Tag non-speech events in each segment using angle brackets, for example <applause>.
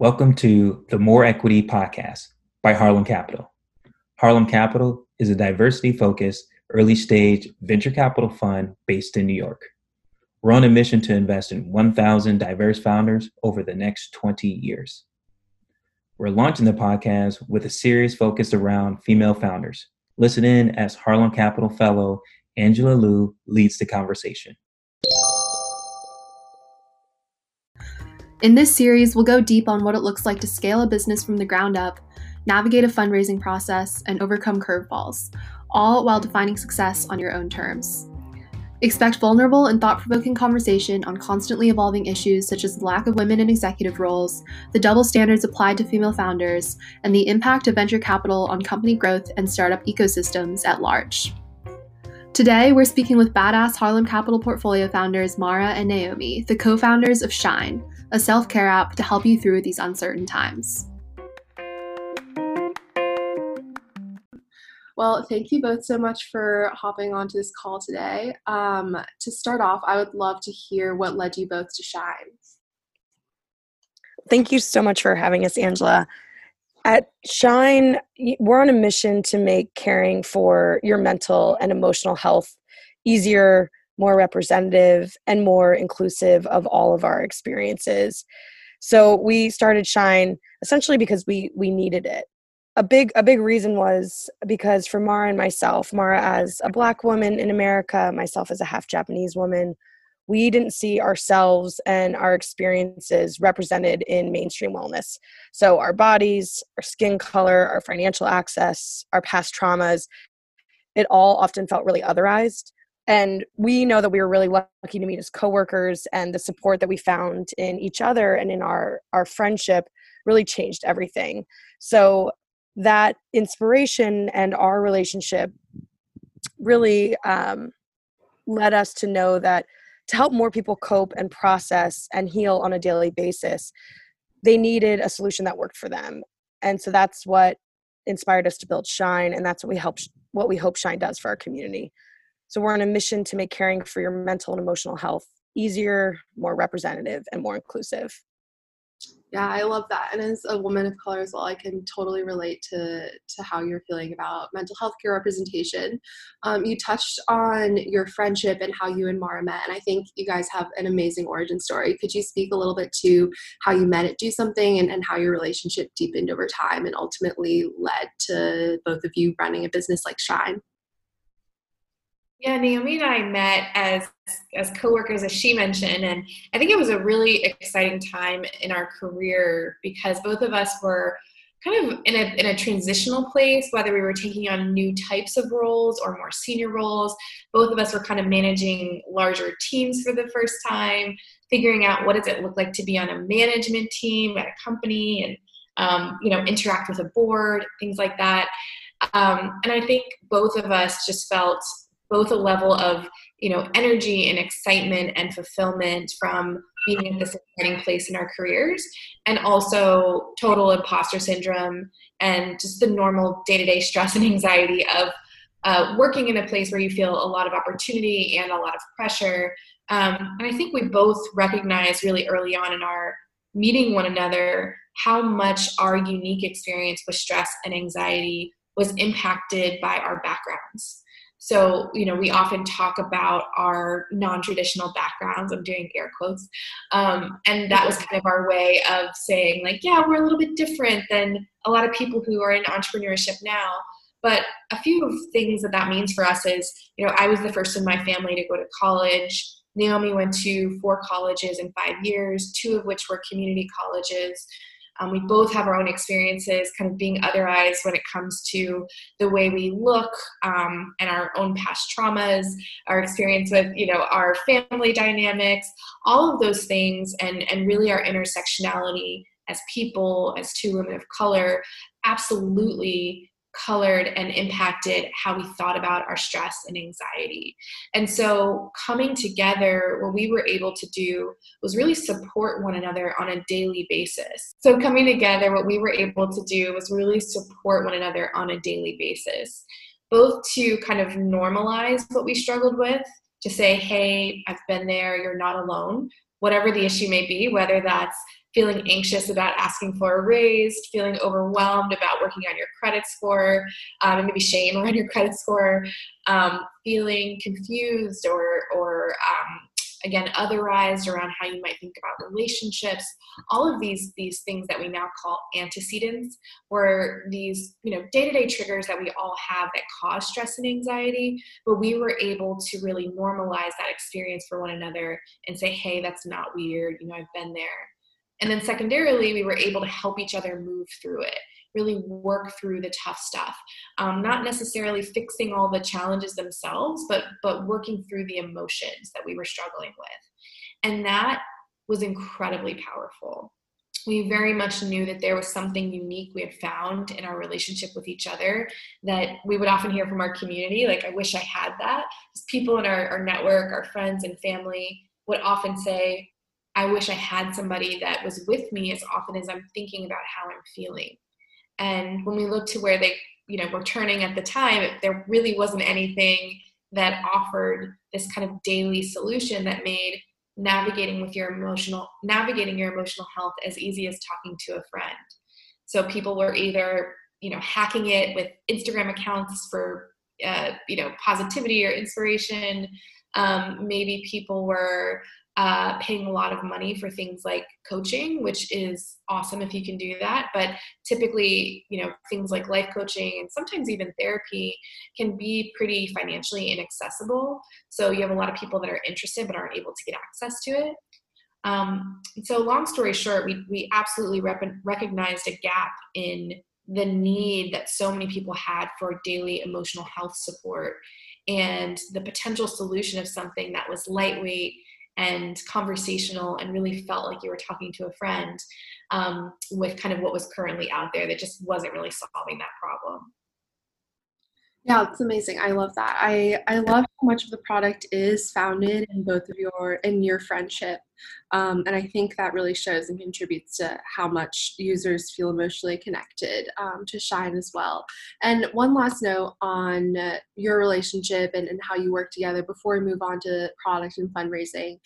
Welcome to the More Equity Podcast by Harlem Capital. Harlem Capital is a diversity focused early stage venture capital fund based in New York. We're on a mission to invest in 1,000 diverse founders over the next 20 years. We're launching the podcast with a series focused around female founders. Listen in as Harlem Capital Fellow Angela Liu leads the conversation. In this series, we'll go deep on what it looks like to scale a business from the ground up, navigate a fundraising process, and overcome curveballs, all while defining success on your own terms. Expect vulnerable and thought provoking conversation on constantly evolving issues such as the lack of women in executive roles, the double standards applied to female founders, and the impact of venture capital on company growth and startup ecosystems at large. Today, we're speaking with badass Harlem Capital portfolio founders Mara and Naomi, the co founders of Shine, a self care app to help you through these uncertain times. Well, thank you both so much for hopping onto this call today. Um, to start off, I would love to hear what led you both to Shine. Thank you so much for having us, Angela. At Shine, we're on a mission to make caring for your mental and emotional health easier, more representative and more inclusive of all of our experiences. So we started Shine essentially because we we needed it. A big a big reason was because for Mara and myself, Mara as a black woman in America, myself as a half Japanese woman, we didn't see ourselves and our experiences represented in mainstream wellness. So our bodies, our skin color, our financial access, our past traumas, it all often felt really otherized and we know that we were really lucky to meet as coworkers and the support that we found in each other and in our our friendship really changed everything. So that inspiration and our relationship really um, led us to know that to help more people cope and process and heal on a daily basis they needed a solution that worked for them. And so that's what inspired us to build shine and that's what we help what we hope shine does for our community so we're on a mission to make caring for your mental and emotional health easier, more representative, and more inclusive. Yeah, I love that. And as a woman of color as well, I can totally relate to, to how you're feeling about mental health care representation. Um, you touched on your friendship and how you and Mara met, and I think you guys have an amazing origin story. Could you speak a little bit to how you met at Do Something and, and how your relationship deepened over time and ultimately led to both of you running a business like Shine? Yeah, Naomi and I met as as coworkers, as she mentioned, and I think it was a really exciting time in our career because both of us were kind of in a in a transitional place, whether we were taking on new types of roles or more senior roles. Both of us were kind of managing larger teams for the first time, figuring out what does it look like to be on a management team at a company, and um, you know interact with a board, things like that. Um, and I think both of us just felt both a level of you know energy and excitement and fulfillment from being at this exciting place in our careers and also total imposter syndrome and just the normal day-to-day stress and anxiety of uh, working in a place where you feel a lot of opportunity and a lot of pressure. Um, and i think we both recognized really early on in our meeting one another how much our unique experience with stress and anxiety was impacted by our backgrounds so, you know, we often talk about our non traditional backgrounds. I'm doing air quotes. Um, and that was kind of our way of saying, like, yeah, we're a little bit different than a lot of people who are in entrepreneurship now. But a few things that that means for us is, you know, I was the first in my family to go to college. Naomi went to four colleges in five years, two of which were community colleges. Um, we both have our own experiences, kind of being otherized when it comes to the way we look um, and our own past traumas, our experience with, you know, our family dynamics, all of those things, and and really our intersectionality as people, as two women of color, absolutely colored and impacted how we thought about our stress and anxiety. And so, coming together, what we were able to do was really support one another on a daily basis. So, coming together, what we were able to do was really support one another on a daily basis, both to kind of normalize what we struggled with, to say, hey, I've been there, you're not alone. Whatever the issue may be, whether that's feeling anxious about asking for a raise, feeling overwhelmed about working on your credit score, um, and maybe shame <laughs> around your credit score, um, feeling confused or, or um, again otherized around how you might think about relationships. All of these these things that we now call antecedents were these you know day-to-day triggers that we all have that cause stress and anxiety but we were able to really normalize that experience for one another and say hey that's not weird you know i've been there. And then secondarily we were able to help each other move through it really work through the tough stuff. Um, not necessarily fixing all the challenges themselves but but working through the emotions that we were struggling with. And that was incredibly powerful. We very much knew that there was something unique we had found in our relationship with each other that we would often hear from our community like i wish i had that. Just people in our, our network our friends and family would often say i wish i had somebody that was with me as often as i'm thinking about how i'm feeling and when we looked to where they, you know, were turning at the time, there really wasn't anything that offered this kind of daily solution that made navigating with your emotional navigating your emotional health as easy as talking to a friend. So people were either, you know, hacking it with Instagram accounts for uh, you know positivity or inspiration. Um, maybe people were uh, paying a lot of money for things like coaching, which is awesome if you can do that. But typically, you know, things like life coaching and sometimes even therapy can be pretty financially inaccessible. So you have a lot of people that are interested but aren't able to get access to it. Um, so, long story short, we, we absolutely rep- recognized a gap in the need that so many people had for daily emotional health support and the potential solution of something that was lightweight and conversational and really felt like you were talking to a friend um, with kind of what was currently out there that just wasn't really solving that problem. Yeah, it's amazing. I love that. I I love how much of the product is founded in both of your in your friendship, um, and I think that really shows and contributes to how much users feel emotionally connected um, to Shine as well. And one last note on uh, your relationship and, and how you work together before we move on to product and fundraising.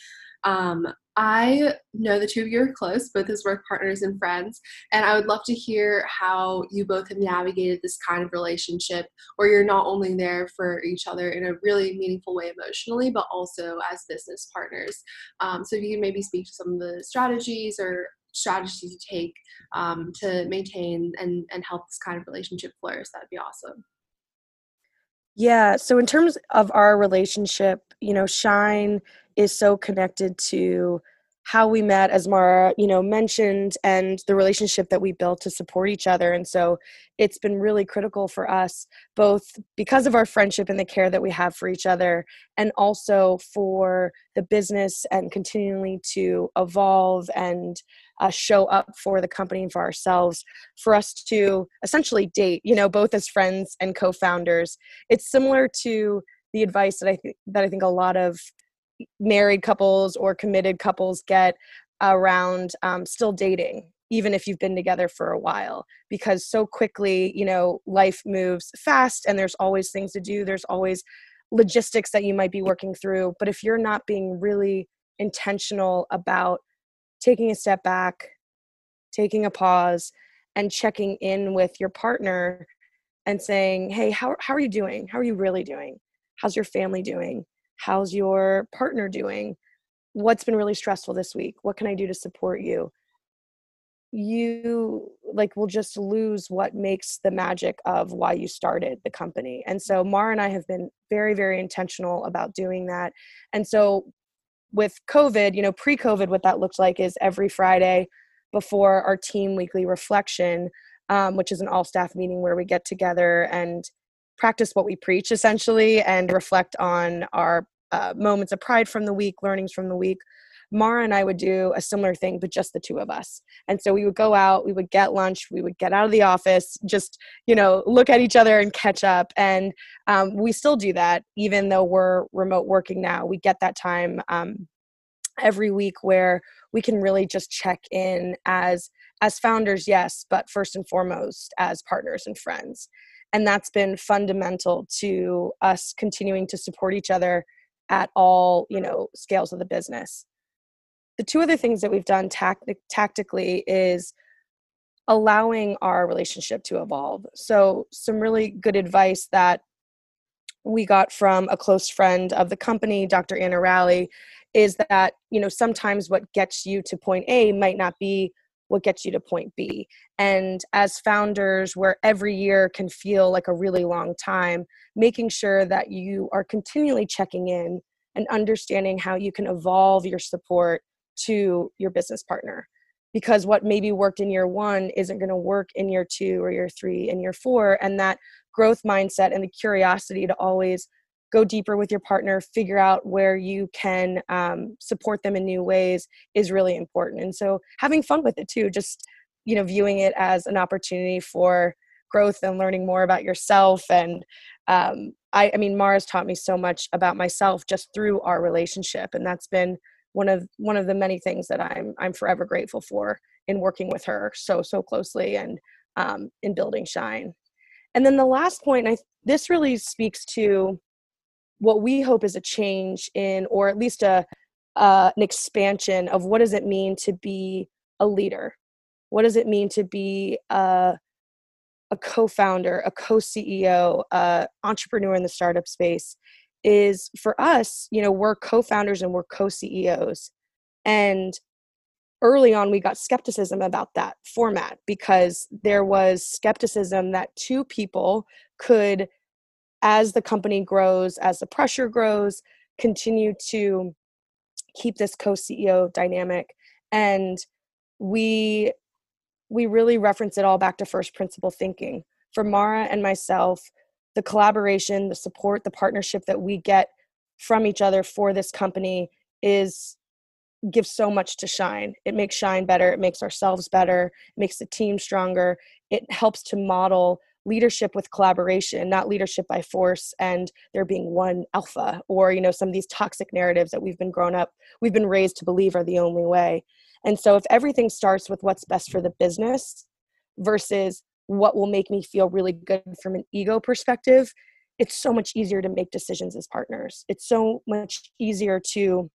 Um, I know the two of you are close, both as work partners and friends, and I would love to hear how you both have navigated this kind of relationship where you're not only there for each other in a really meaningful way emotionally, but also as business partners. Um, so if you can maybe speak to some of the strategies or strategies you take um, to maintain and, and help this kind of relationship flourish, that'd be awesome. Yeah. So in terms of our relationship, you know, Shine is so connected to how we met as mara you know mentioned and the relationship that we built to support each other. And so it's been really critical for us both because of our friendship and the care that we have for each other and also for the business and continually to evolve and uh, show up for the company and for ourselves for us to essentially date you know both as friends and co-founders. It's similar to the advice that i think that i think a lot of married couples or committed couples get around um, still dating even if you've been together for a while because so quickly you know life moves fast and there's always things to do there's always logistics that you might be working through but if you're not being really intentional about taking a step back taking a pause and checking in with your partner and saying hey how, how are you doing? How are you really doing? How's your family doing how's your partner doing? What's been really stressful this week? What can i do to support you? You like will just lose what makes the magic of why you started the company and so mara and i have been very very intentional about doing that and so with covid you know pre-covid what that looked like is every friday before our team weekly reflection um, which is an all staff meeting where we get together and practice what we preach essentially and reflect on our uh, moments of pride from the week, learnings from the week. Mara and I would do a similar thing, but just the two of us. And so we would go out, we would get lunch, we would get out of the office, just, you know, look at each other and catch up. And um, we still do that, even though we're remote working now. We get that time um, every week where we can really just check in as as founders yes but first and foremost as partners and friends and that's been fundamental to us continuing to support each other at all you know scales of the business the two other things that we've done tact- tactically is allowing our relationship to evolve. So, some really good advice that we got from a close friend of the company, Dr. Anna Rowley, is that, you know, sometimes what gets you to point A might not be what gets you to point B. And as founders, where every year can feel like a really long time, making sure that you are continually checking in and understanding how you can evolve your support to your business partner because what maybe worked in year one isn't going to work in year two or year three and year four and that growth mindset and the curiosity to always go deeper with your partner figure out where you can um, support them in new ways is really important. And so having fun with it too just you know viewing it as an opportunity for growth and learning more about yourself. And um, I, I mean Mara's taught me so much about myself just through our relationship. And that's been one of one of the many things that I'm I'm forever grateful for in working with her so so closely and um, in building Shine. And then the last point, I this really speaks to what we hope is a change in, or at least a uh, an expansion of what does it mean to be a leader? What does it mean to be a, a co-founder, a co-CEO, a entrepreneur in the startup space? is for us, you know, we're co-founders and we're co-CEOs. And early on we got skepticism about that format because there was skepticism that two people could as the company grows, as the pressure grows, continue to keep this co-CEO dynamic. And we we really reference it all back to first principle thinking. For Mara and myself, the collaboration, the support, the partnership that we get from each other for this company is gives so much to shine. It makes shine better it makes ourselves better it makes the team stronger. It helps to model leadership with collaboration not leadership by force and there being one alpha or you know some of these toxic narratives that we've been grown up we've been raised to believe are the only way. And so if everything starts with what's best for the business versus what will make me feel really good from an ego perspective it's so much easier to make decisions as partners. It's so much easier to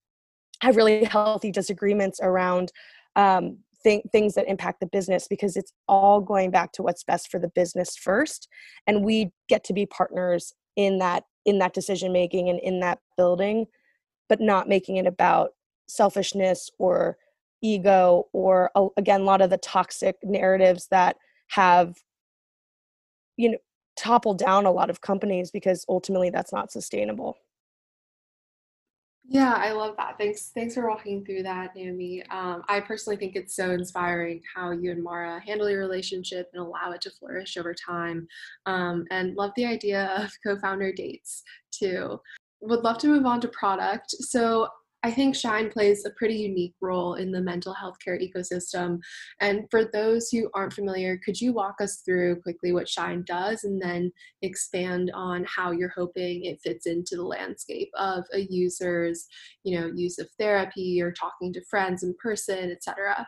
have really healthy disagreements around um, th- things that impact the business because it's all going back to what's best for the business first and we get to be partners in that in that decision making and in that building but not making it about selfishness or ego or oh, again a lot of the toxic narratives that have you know toppled down a lot of companies because ultimately that's not sustainable yeah, I love that. Thanks, thanks for walking through that, Naomi. Um, I personally think it's so inspiring how you and Mara handle your relationship and allow it to flourish over time. Um, and love the idea of co-founder dates too. Would love to move on to product. So I think Shine plays a pretty unique role in the mental health care ecosystem. And for those who aren't familiar, could you walk us through quickly what Shine does and then expand on how you're hoping it fits into the landscape of a user's, you know, use of therapy or talking to friends in person, etc.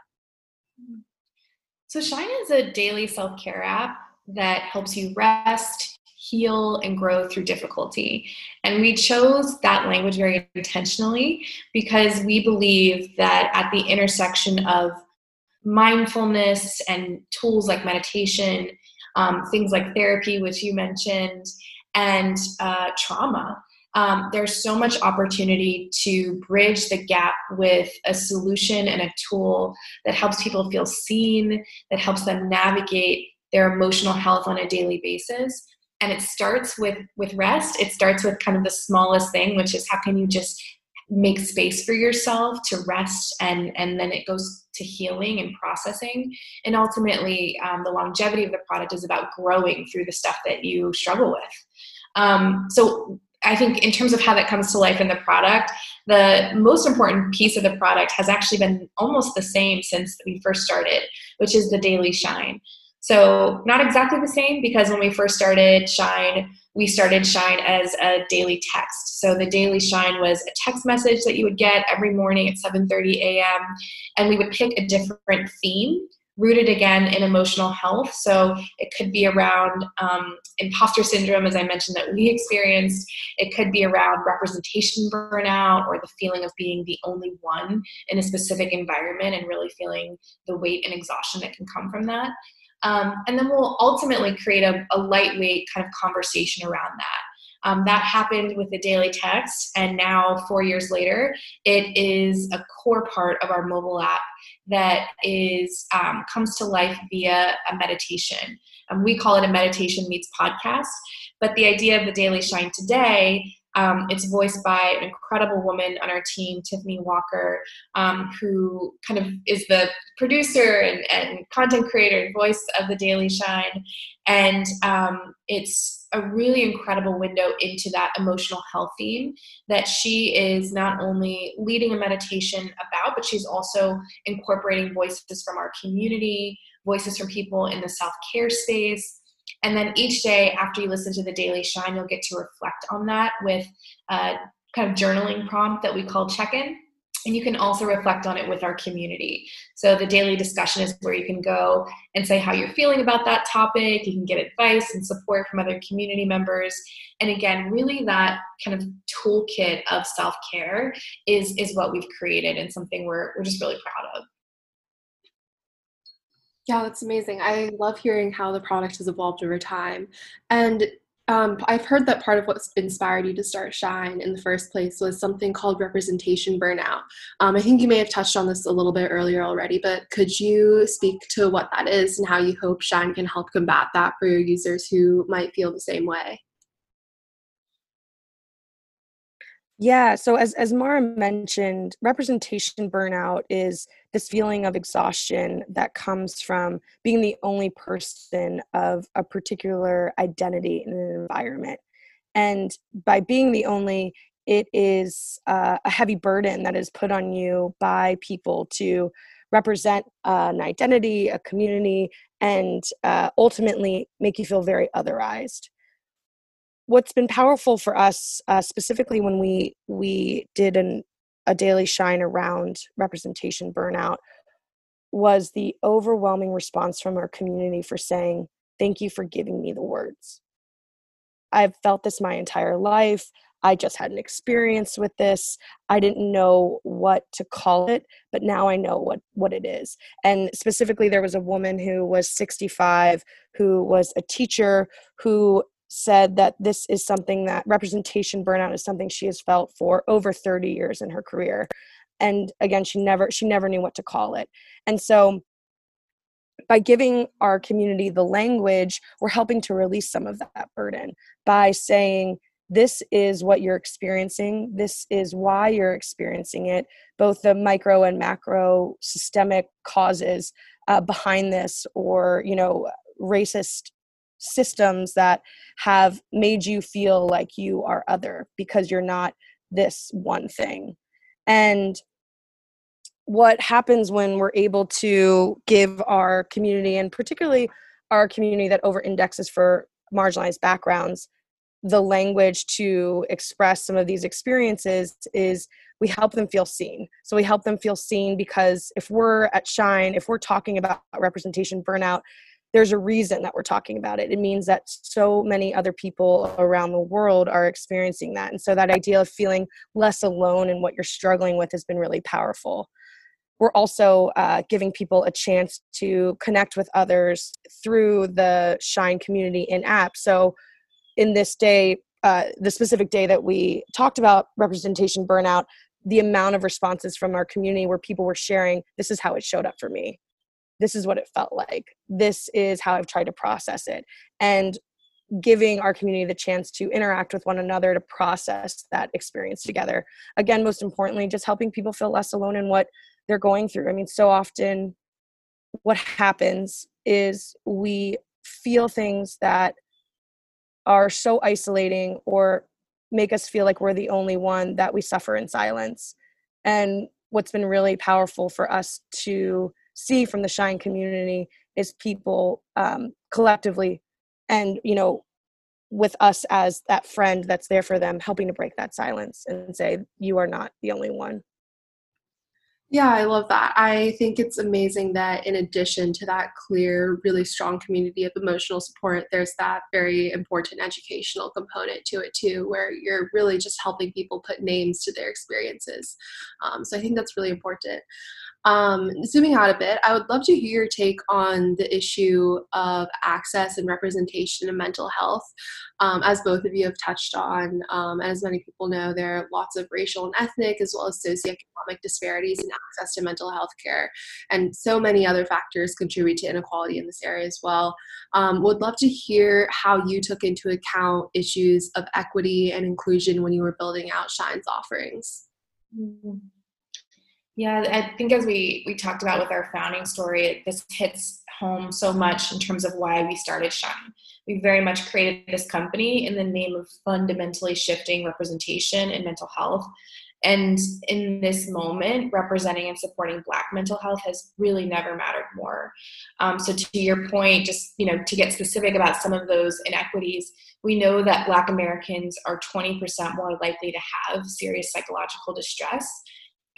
So Shine is a daily self-care app that helps you rest, heal and grow through difficulty. And we chose that language very intentionally because we believe that at the intersection of mindfulness and tools like meditation, um, things like therapy, which you mentioned, and uh, trauma. Um, there's so much opportunity to bridge the gap with a solution and a tool that helps people feel seen, that helps them navigate their emotional health on a daily basis and it starts with with rest. It starts with kind of the smallest thing which is how can you just make space for yourself to rest and and then it goes to healing and processing. And ultimately um, the longevity of the product is about growing through the stuff that you struggle with. Um, so I think in terms of how that comes to life in the product, the most important piece of the product has actually been almost the same since we first started, which is the daily shine. So, not exactly the same because when we first started Shine, we started Shine as a daily text. So, the daily Shine was a text message that you would get every morning at 7:30 a.m. and we would pick a different theme rooted again in emotional health. So it could be around um, imposter syndrome, as I mentioned, that we experienced. It could be around representation burnout or the feeling of being the only one in a specific environment and really feeling the weight and exhaustion that can come from that. Um, and then we'll ultimately create a, a lightweight kind of conversation around that. Um, that happened with the daily text, and now, four years later, it is a core part of our mobile app that is um, comes to life via a meditation. We call it a meditation meets podcast. But the idea of the Daily Shine today um, it's voiced by an incredible woman on our team, Tiffany Walker, um, who kind of is the producer and, and, content creator and voice of the Daily Shine. And um, it's a really incredible window into that emotional health theme that she is not only leading a meditation about, but she's also incorporating voices from our community, voices from people in the self care space and then each day after you listen to the Daily Shine, you'll get to reflect on that with a kind of journaling prompt that we call check in. And you can also reflect on it with our community. So the daily discussion is where you can go and say how you're feeling about that topic. You can get advice and support from other community members. And again, really that kind of toolkit of self-care is, is what we've created and something we're, we're just really proud of. Yeah, that's amazing. I love hearing how the product has evolved over time. And um, I've heard that part of what inspired you to start Shine in the first place was something called representation burnout. Um, I think you may have touched on this a little bit earlier already, but could you speak to what that is and how you hope Shine can help combat that for your users who might feel the same way? Yeah, so as as Mara mentioned, representation burnout is this feeling of exhaustion that comes from being the only person of a particular identity in an environment. And by being the only, it is uh, a heavy burden that is put on you by people to represent uh, an identity, a community, and uh, ultimately make you feel very otherized what's been powerful for us uh, specifically when we we did an, a daily shine around representation burnout was the overwhelming response from our community for saying thank you for giving me the words. I've felt this my entire life. I just had an experience with this. I didn't know what to call it but now i know what what it is. And specifically there was a woman who was 65 who was a teacher who said that this is something that representation burnout is something she has felt for over 30 years in her career. And again she never she never knew what to call it. And so by giving our community the language we're helping to release some of that burden by saying this is what you're experiencing. This is why you're experiencing it. Both the micro and macro systemic causes uh, behind this or you know racist systems that have made you feel like you are other because you're not this one thing. And what happens when we're able to give our community, and particularly our community that over indexes for marginalized backgrounds, the language to express some of these experiences is we help them feel seen. So we help them feel seen because if we're at Shine, if we're talking about representation burnout, there's a reason that we're talking about it. It means that so many other people around the world are experiencing that. And so that idea of feeling less alone in what you're struggling with has been really powerful. We're also uh, giving people a chance to connect with others through the Shine community in app. So, in this day, uh, the specific day that we talked about representation burnout, the amount of responses from our community where people were sharing, this is how it showed up for me this is what it felt like. This is how i've tried to process it. And giving our community the chance to interact with one another to process that experience together. Again most importantly just helping people feel less alone in what they're going through. I mean so often what happens is we feel things that are so isolating or make us feel like we're the only one that we suffer in silence. And what's been really powerful for us to see from the shine community is people um, collectively and you know with us as that friend that's there for them helping to break that silence and say you are not the only one Yeah, I love that. I think it's amazing that in addition to that clear, really strong community of emotional support, there's that very important educational component to it too, where you're really just helping people put names to their experiences. Um, so I think that's really important. Um, zooming out a bit, I would love to hear your take on the issue of access and representation in mental health. Um, as both of you have touched on, um, as many people know, there are lots of racial and ethnic as well as socioeconomic disparities in access to mental health care. And so many other factors contribute to inequality in this area as well. Um, would love to hear how you took into account issues of equity and inclusion when you were building out Shine's offerings. Mm-hmm. Yeah, I think as we we talked about with our founding story, this hits home so much in terms of why we started Shine. We very much created this company in the name of fundamentally shifting representation in mental health. And in this moment, representing and supporting Black mental health has really never mattered more. Um, so, to your point, just you know, to get specific about some of those inequities, we know that Black Americans are 20% more likely to have serious psychological distress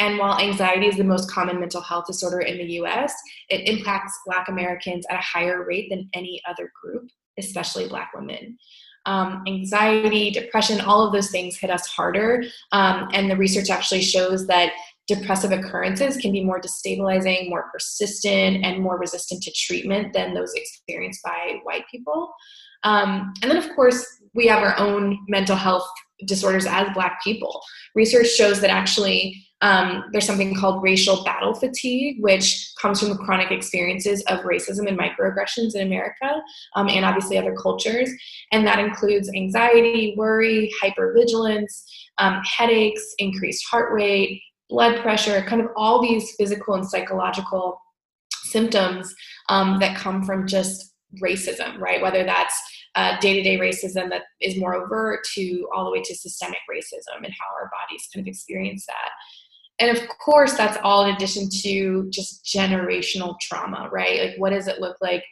and while anxiety is the most common mental health disorder in the US, it impacts Black Americans at a higher rate than any other group, especially Black women. Um, anxiety, depression, all of those things hit us harder. Um, and the research actually shows that depressive occurrences can be more destabilizing, more persistent, and more resistant to treatment than those experienced by white people. Um, and then, of course, we have our own mental health disorders as Black people. Research shows that actually um, there's something called racial battle fatigue, which comes from the chronic experiences of racism and microaggressions in America um, and obviously other cultures. And that includes anxiety, worry, hypervigilance, um, headaches, increased heart rate, blood pressure, kind of all these physical and psychological symptoms um, that come from just racism, right? Whether that's day to day racism that is more overt to all the way to systemic racism and how our bodies kind of experience that and of course that's all in addition to just generational trauma right? Like what does it look like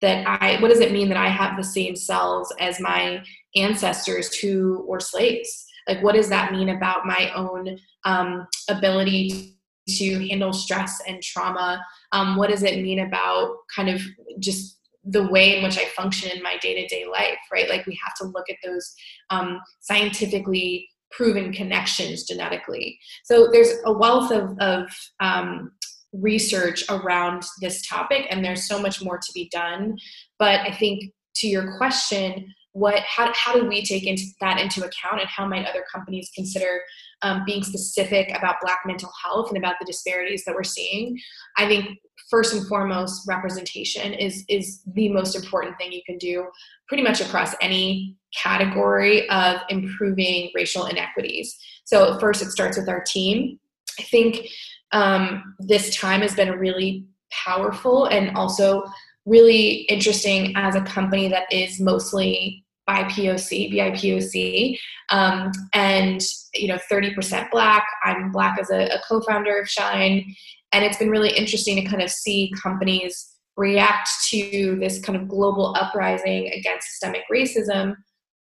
that i what does it mean that i have the same cells as my ancestors who were slaves? Like what does that mean about my own um, ability to handle stress and trauma? Um, what does it mean about kind of just the way in which i function in my day-to-day life right? Like we have to look at those um, scientifically proven connections genetically. So there's a wealth of, of um, research around this topic, and there's so much more to be done. But I think to your question, what how, how do we take into that into account and how might other companies consider um, being specific about black mental health and about the disparities that we're seeing i think first and foremost representation is is the most important thing you can do pretty much across any category of improving racial inequities. So first it starts with our team. I think um, this time has been really powerful and also really interesting as a company that is mostly BIPOC, BIPOC, um, and you know, 30% Black. I'm Black as a, a co-founder of Shine, and it's been really interesting to kind of see companies react to this kind of global uprising against systemic racism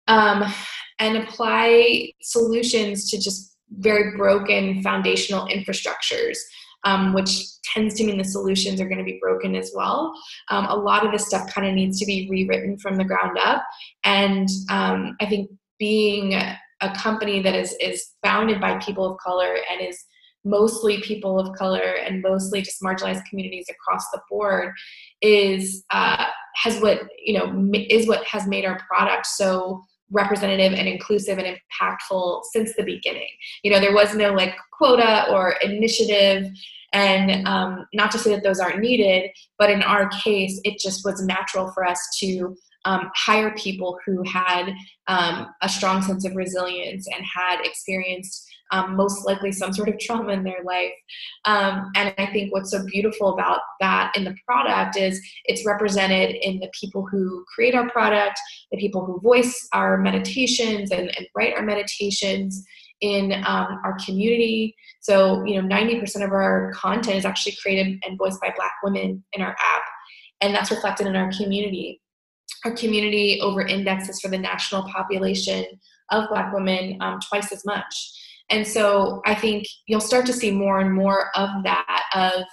um, and apply solutions to just very broken foundational infrastructures um, which tends to mean the solutions are going to be broken as well. Um, a lot of this stuff kind of needs to be rewritten from the ground up. And um, I think being a company that is, is founded by people of color and is mostly people of color and mostly just marginalized communities across the board is uh, has what you know is what has made our product so representative and inclusive and impactful since the beginning. You know, there was no like quota or initiative. And um, not to say that those aren't needed, but in our case, it just was natural for us to um, hire people who had um, a strong sense of resilience and had experienced um, most likely some sort of trauma in their life. Um, and I think what's so beautiful about that in the product is it's represented in the people who create our product, the people who voice our meditations and, and write our meditations in um, our community. So, you know, 90% of our content is actually created and voiced by Black women in our app, and that's reflected in our community. Our community over indexes for the national population of Black women um, twice as much. And so I think you'll start to see more and more of that of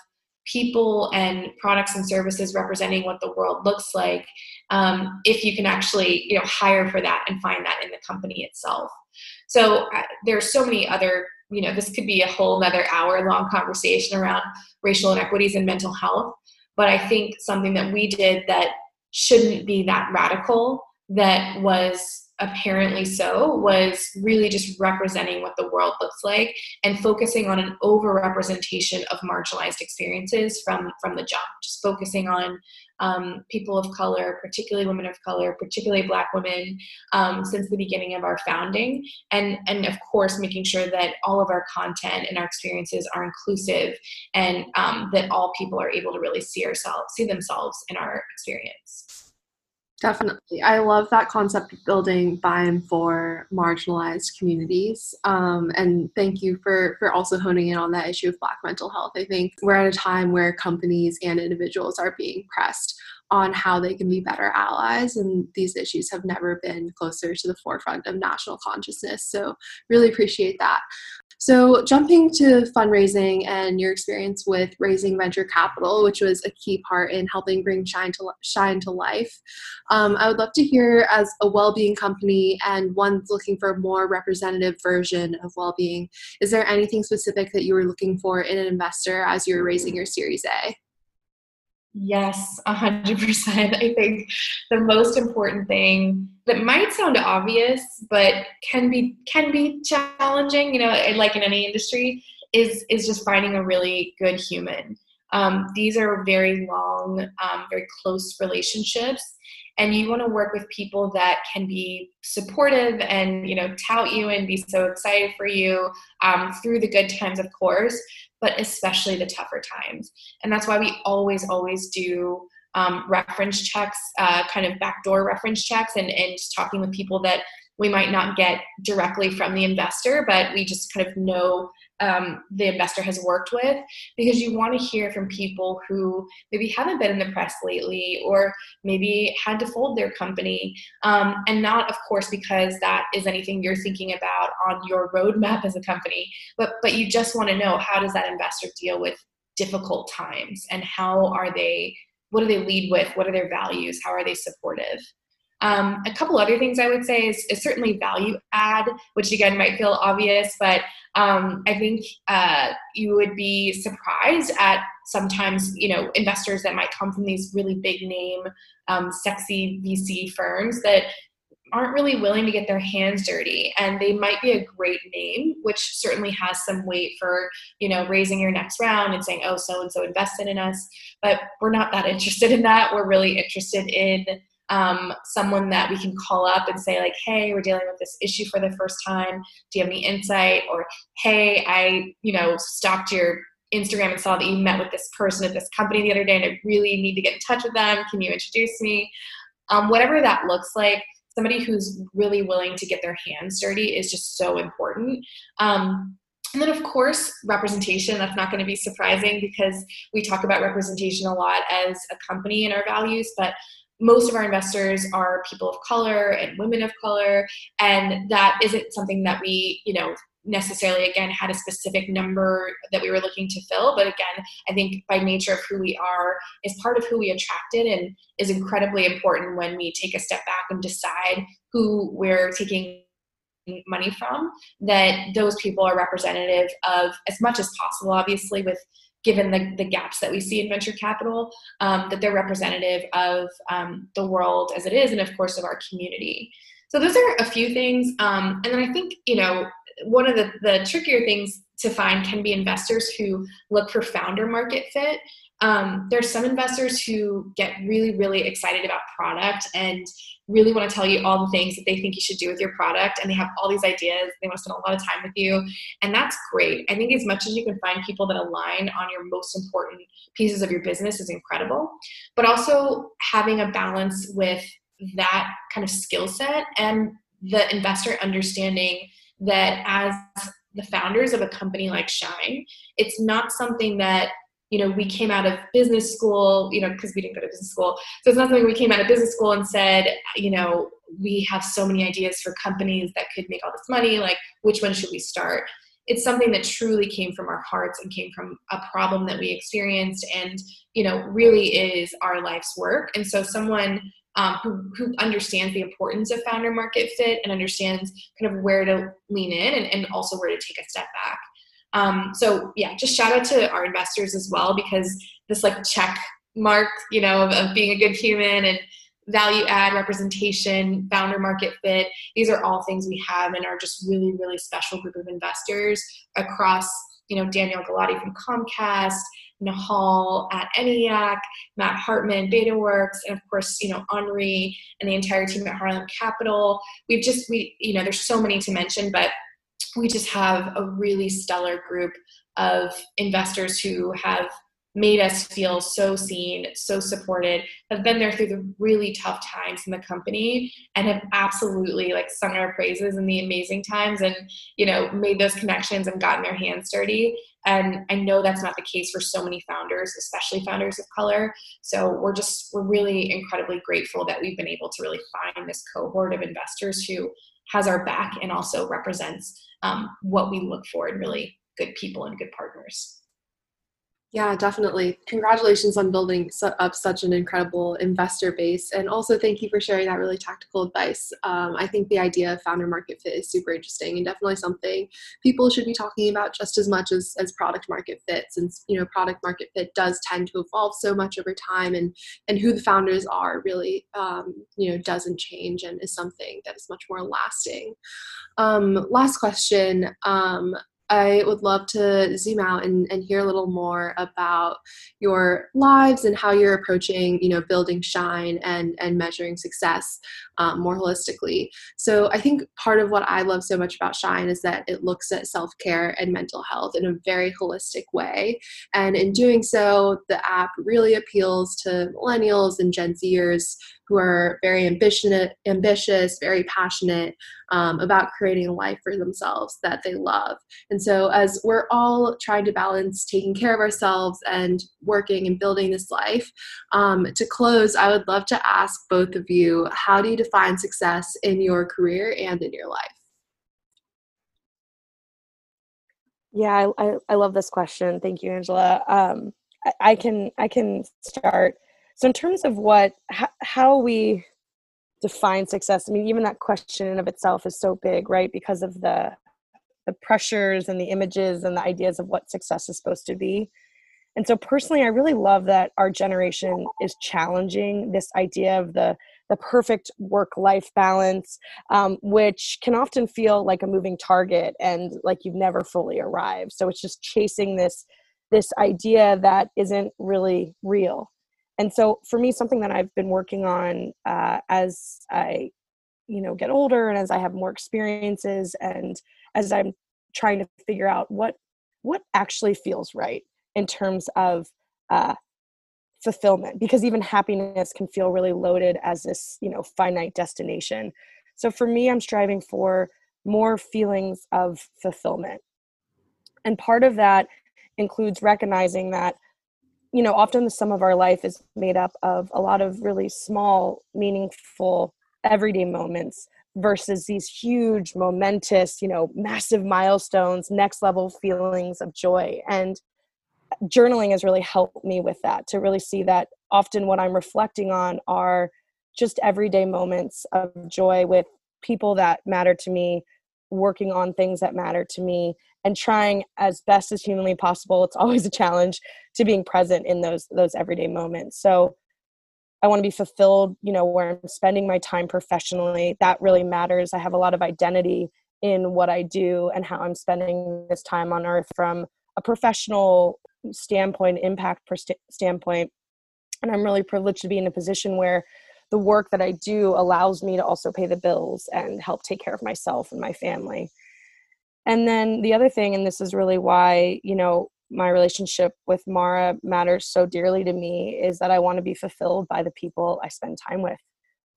people and products and services representing what the world looks like um, if you can actually you know hire for that and find that in the company itself so uh, there's so many other you know this could be a whole another hour long conversation around racial inequities and mental health but i think something that we did that shouldn't be that radical that was apparently so was really just representing what the world looks like and focusing on an overrepresentation of marginalized experiences from from the jump. Just focusing on um, people of color particularly women of color particularly black women um, since the beginning of our founding and and of course making sure that all of our content and our experiences are inclusive and um, that all people are able to really see ourselves see themselves in our experience Definitely. I love that concept of building by and for marginalized communities. Um, and thank you for, for also honing in on that issue of Black mental health. I think we're at a time where companies and individuals are being pressed on how they can be better allies, and these issues have never been closer to the forefront of national consciousness. So, really appreciate that. So, jumping to fundraising and your experience with raising venture capital, which was a key part in helping bring Shine to Shine to life, um, I would love to hear as a well-being company and one looking for a more representative version of well-being. Is there anything specific that you were looking for in an investor as you were raising your Series A? Yes, 100%. I think the most important thing that might sound obvious but can be can be challenging, you know, like in any industry is is just finding a really good human. Um, these are very long, um, very close relationships and you want to work with people that can be supportive and you know tout you and be so excited for you um, through the good times of course but especially the tougher times. And that's why we always always do um, reference checks uh, kind of backdoor reference checks and, and talking with people that we might not get directly from the investor but we just kind of know um, the investor has worked with because you want to hear from people who maybe haven't been in the press lately or maybe had to fold their company um, and not of course because that is anything you're thinking about on your roadmap as a company but but you just want to know how does that investor deal with difficult times? And how are they what do they lead with? What are their values? How are they supportive um, a couple other things I would say is, is, certainly value add, which again might feel obvious, but um, I think uh, you would be surprised at sometimes you know investors that might come from these really big name, um, sexy VC firms that aren't really willing to get their hands dirty and they might be a great name which certainly has some weight for you know raising your next round and saying oh so and so invested in us. But we're not that <laughs> interested in that. We're really interested in um, someone that we can call up and say like hey we're dealing with this issue for the first time. Do you have any insight? Or hey i you know stalked your instagram and saw that you met with this person at this company the other day and i really need to get in touch with them. Can you introduce me? Um, whatever that looks like somebody who's really willing to get their hands dirty is just so important. Um, and then, of course, representation. That's not going to be surprising because we talk about representation a lot as a company in our values, but most of our investors are people of color and women of color and that isn't something that we you know necessarily again had a specific number that we were looking to fill but again i think by nature of who we are is part of who we attracted and is incredibly important when we take a step back and decide who we're taking money from that those people are representative of as much as possible obviously with given the, the gaps that we see in venture capital, um, that they're representative of um, the world as it is, and of course of our community. So those are a few things. Um, and then I think, you know, one of the, the trickier things to find can be investors who look for founder market fit um, there's some investors who get really really excited about product and really want to tell you all the things that they think you should do with your product and they have all these ideas they want to spend a lot of time with you and that's great. I think as much as you can find people that align on your most important pieces of your business is incredible but also having a balance with that kind of skill set and the investor understanding that as the founders of a company like shine it's not something that you know, we came out of business school, you know, because we didn't go to business school. So it's not something we came out of business school and said, you know, we have so many ideas for companies that could make all this money. Like, which one should we start? it's something that truly came from our hearts and came from a problem that we experienced and you know really is our life's work and so someone um, who, who understands the importance of founder market fit and understands kind of where to lean in and, and also where to take a step back um, so yeah just shout out to our investors as well because this like check mark you know of, of being a good human and value add representation founder market fit these are all things we have and are just really really special group of investors across you know daniel gulati from comcast nihal at eniac matt hartman betaworks and of course you know henri and the entire team at harlem capital. We've just we you know there's so many to mention but we just have a really stellar group of investors who have made us feel so seen, so supported, have been there through the really tough times in the company and have absolutely like sung our praises in the amazing times and, you know, made those connections and gotten their hands dirty. And I know that's not the case for so many founders, especially founders of color. So we're just, we're really incredibly grateful that we've been able to really find this cohort of investors who has our back and also represents um, what we look for in really good people and good partners. Yeah, definitely. Congratulations on building up such an incredible investor base. And also, thank you for sharing that really tactical advice. Um, I think the idea of founder market fit is super interesting and definitely something people should be talking about just as much as, as product market fit, since you know product market fit does tend to evolve so much over time, and and who the founders are really um, you know doesn't change and is something that is much more lasting. Um, last question. I would love to zoom out and, and hear a little more about your lives and how you're approaching, you know, building shine and and measuring success um, more holistically. So I think part of what I love so much about Shine is that it looks at self care and mental health in a very holistic way, and in doing so, the app really appeals to millennials and Gen Zers who are very ambitious, ambitious, very passionate um, about creating a life for themselves that they love. And so, as we're all trying to balance taking care of ourselves and working and building this life, um, to close, I would love to ask both of you how do you define success in your career and in your life? Yeah, I, I, I love this question. Thank you, Angela. Um, I, I can I can start so, in terms of what, how, how we define success, I mean, even that question in of itself is so big, right? Because of the the pressures and the images and the ideas of what success is supposed to be. And so personally, I really love that our generation is challenging this idea of the the perfect work life balance, um, which can often feel like a moving target and like you've never fully arrived. So it's just chasing this this idea that isn't really real and so for me something that i've been working on uh, as i you know get older and as i have more experiences and as i'm trying to figure out what what actually feels right in terms of uh, fulfillment because even happiness can feel really loaded as this you know finite destination. So for me i'm striving for more feelings of fulfillment. And part of that includes recognizing that you know often the sum of our life is made up of a lot of really small meaningful everyday moments versus these huge momentous you know massive milestones next level feelings of joy. And journaling has really helped me with that to really see that often what i'm reflecting on are just everyday moments of joy with people that matter to me working on things that matter to me and trying as best as humanly possible it's always a challenge to being present in those those everyday moments. So i want to be fulfilled you know where i'm spending my time professionally. That really matters. I have a lot of identity in what i do and how i'm spending this time on earth from a professional standpoint impact standpoint. And i'm really privileged to be in a position where the work that I do allows me to also pay the bills and help take care of myself and my family. And then the other thing, and this is really why, you know, my relationship with Mara matters so dearly to me, is that I want to be fulfilled by the people I spend time with.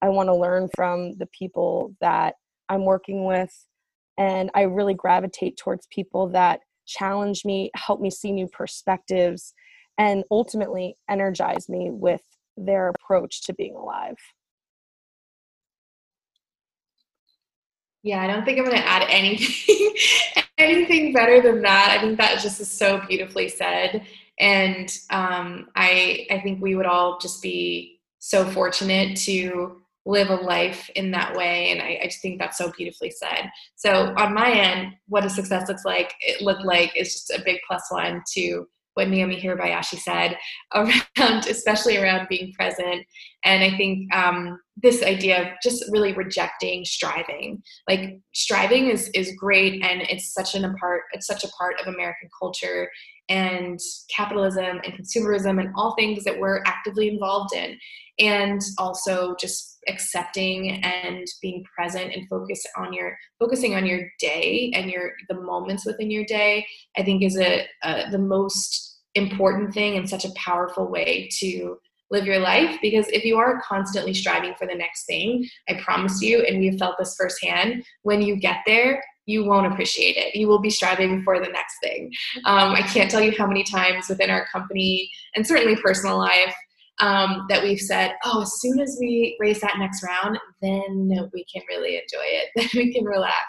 I want to learn from the people that I'm working with. And I really gravitate towards people that challenge me, help me see new perspectives, and ultimately energize me with their approach to being alive. Yeah, I don't think I'm going to add anything <laughs> anything better than that. I think that just is so beautifully said, and um, I I think we would all just be so fortunate to live a life in that way. And I, I, just think that's so beautifully said. So on my end what a success looks like it looked like is just a big plus one to what Naomi Hirabayashi said <laughs> around, especially around being present. And I think um, this idea of just really rejecting striving, like striving is is great, and it's such an a part, it's such a part of American culture and capitalism and consumerism and all things that we're actively involved in, and also just accepting and being present and focus on your focusing on your day and your the moments within your day i think is a, a the most important thing and such a powerful way to live your life. Because if you are constantly striving for the next thing i promise you and we've felt this firsthand when you get there you won't appreciate it. You will be striving for the next thing. Um, i can't tell you how many times within our company and certainly personal life um, that we've said, oh, as soon as we race that next round, then we can really enjoy it. <laughs> Then we can relax.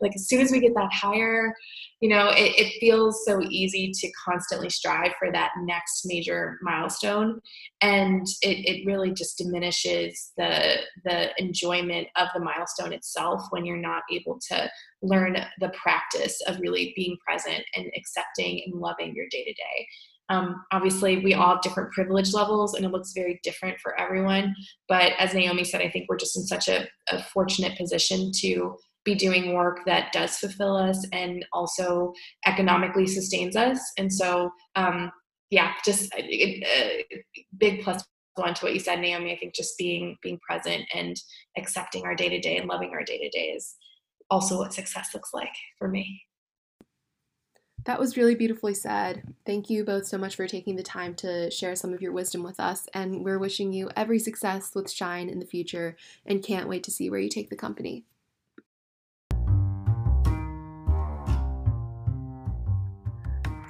Like as soon as we get that hire, you know, it, it feels so easy to constantly strive for that next major milestone, and it, it really just diminishes the the enjoyment of the milestone itself when you're not able to learn the practice of really being present and accepting and loving your day to day. Um, obviously, we all have different privilege levels and it looks very different for everyone. But as Naomi said, I think we're just in such a, a fortunate position to be doing work that does fulfill us and also economically sustains us. And so, um, yeah, just a, a big plus one to what you said, Naomi. I think just being being present and accepting our day to day and loving our day to day is also what success looks like for me. That was really beautifully said. Thank you both so much for taking the time to share some of your wisdom with us. And we're wishing you every success with Shine in the future and can't wait to see where you take the company.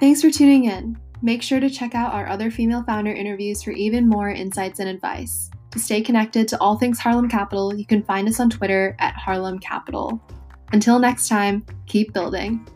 Thanks for tuning in. Make sure to check out our other female founder interviews for even more insights and advice. To stay connected to all things Harlem Capital, you can find us on Twitter at Harlem Capital. Until next time, keep building.